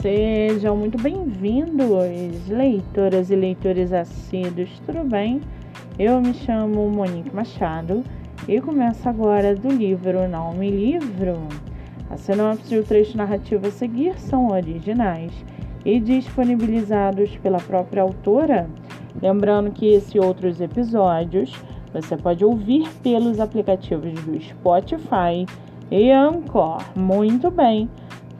Sejam muito bem-vindos, leitoras e leitores assíduos, tudo bem? Eu me chamo Monique Machado e começo agora do livro Não Me Livro. A sinopse e o trecho narrativo a seguir são originais e disponibilizados pela própria autora. Lembrando que esses outros episódios você pode ouvir pelos aplicativos do Spotify e Anchor. Muito bem!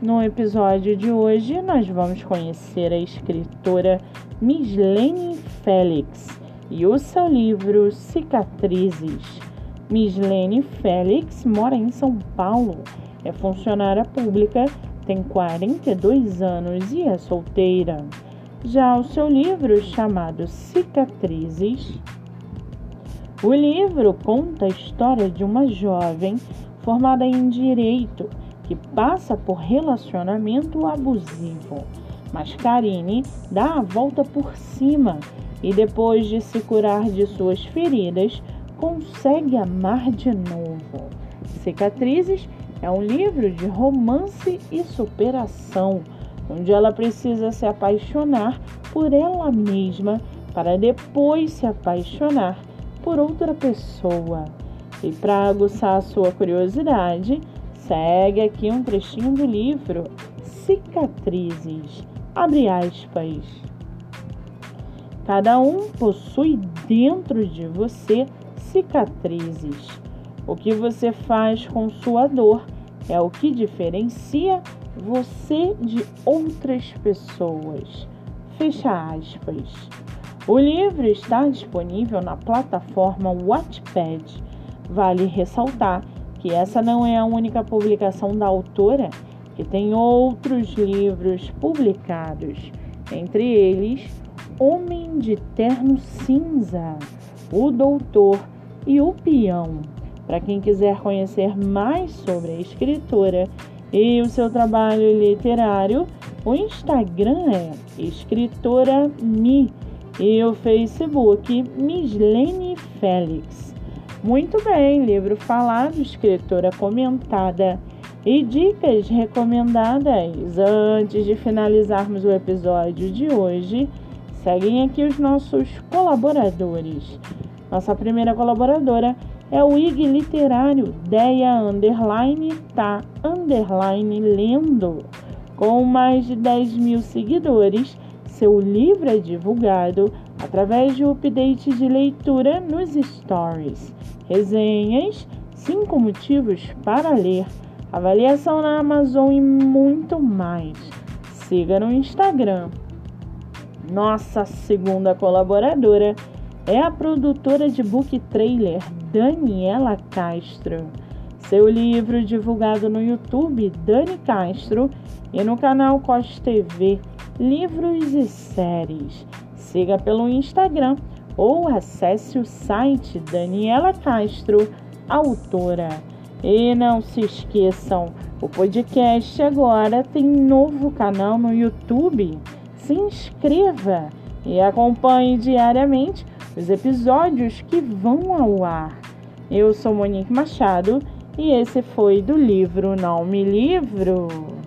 No episódio de hoje, nós vamos conhecer a escritora Mislene Félix e o seu livro Cicatrizes. Mislene Félix mora em São Paulo, é funcionária pública, tem 42 anos e é solteira. Já o seu livro, chamado Cicatrizes, o livro conta a história de uma jovem formada em direito que passa por relacionamento abusivo. Mas Karine dá a volta por cima e, depois de se curar de suas feridas, consegue amar de novo. Cicatrizes é um livro de romance e superação, onde ela precisa se apaixonar por ela mesma para depois se apaixonar por outra pessoa. E para aguçar a sua curiosidade, Segue aqui um trechinho do livro Cicatrizes. Abre aspas. Cada um possui dentro de você cicatrizes. O que você faz com sua dor é o que diferencia você de outras pessoas. Fecha aspas. O livro está disponível na plataforma Wattpad. Vale ressaltar que essa não é a única publicação da autora, que tem outros livros publicados, entre eles Homem de Terno Cinza, O Doutor e O Peão. Para quem quiser conhecer mais sobre a escritora e o seu trabalho literário, o Instagram é Escritora Mi e o Facebook Mislene Félix. Muito bem, livro falado, escritora comentada e dicas recomendadas. Antes de finalizarmos o episódio de hoje, seguem aqui os nossos colaboradores. Nossa primeira colaboradora é o IG Literário Deia Underline Tá Underline Lendo. Com mais de 10 mil seguidores, seu livro é divulgado através de update de leitura nos stories resenhas, cinco motivos para ler, avaliação na Amazon e muito mais. Siga no Instagram. Nossa segunda colaboradora é a produtora de book trailer Daniela Castro. Seu livro divulgado no YouTube Dani Castro e no canal Cos TV Livros e Séries. Siga pelo Instagram ou acesse o site Daniela Castro, autora. E não se esqueçam, o podcast agora tem novo canal no YouTube. Se inscreva e acompanhe diariamente os episódios que vão ao ar. Eu sou Monique Machado e esse foi do livro Não Me Livro.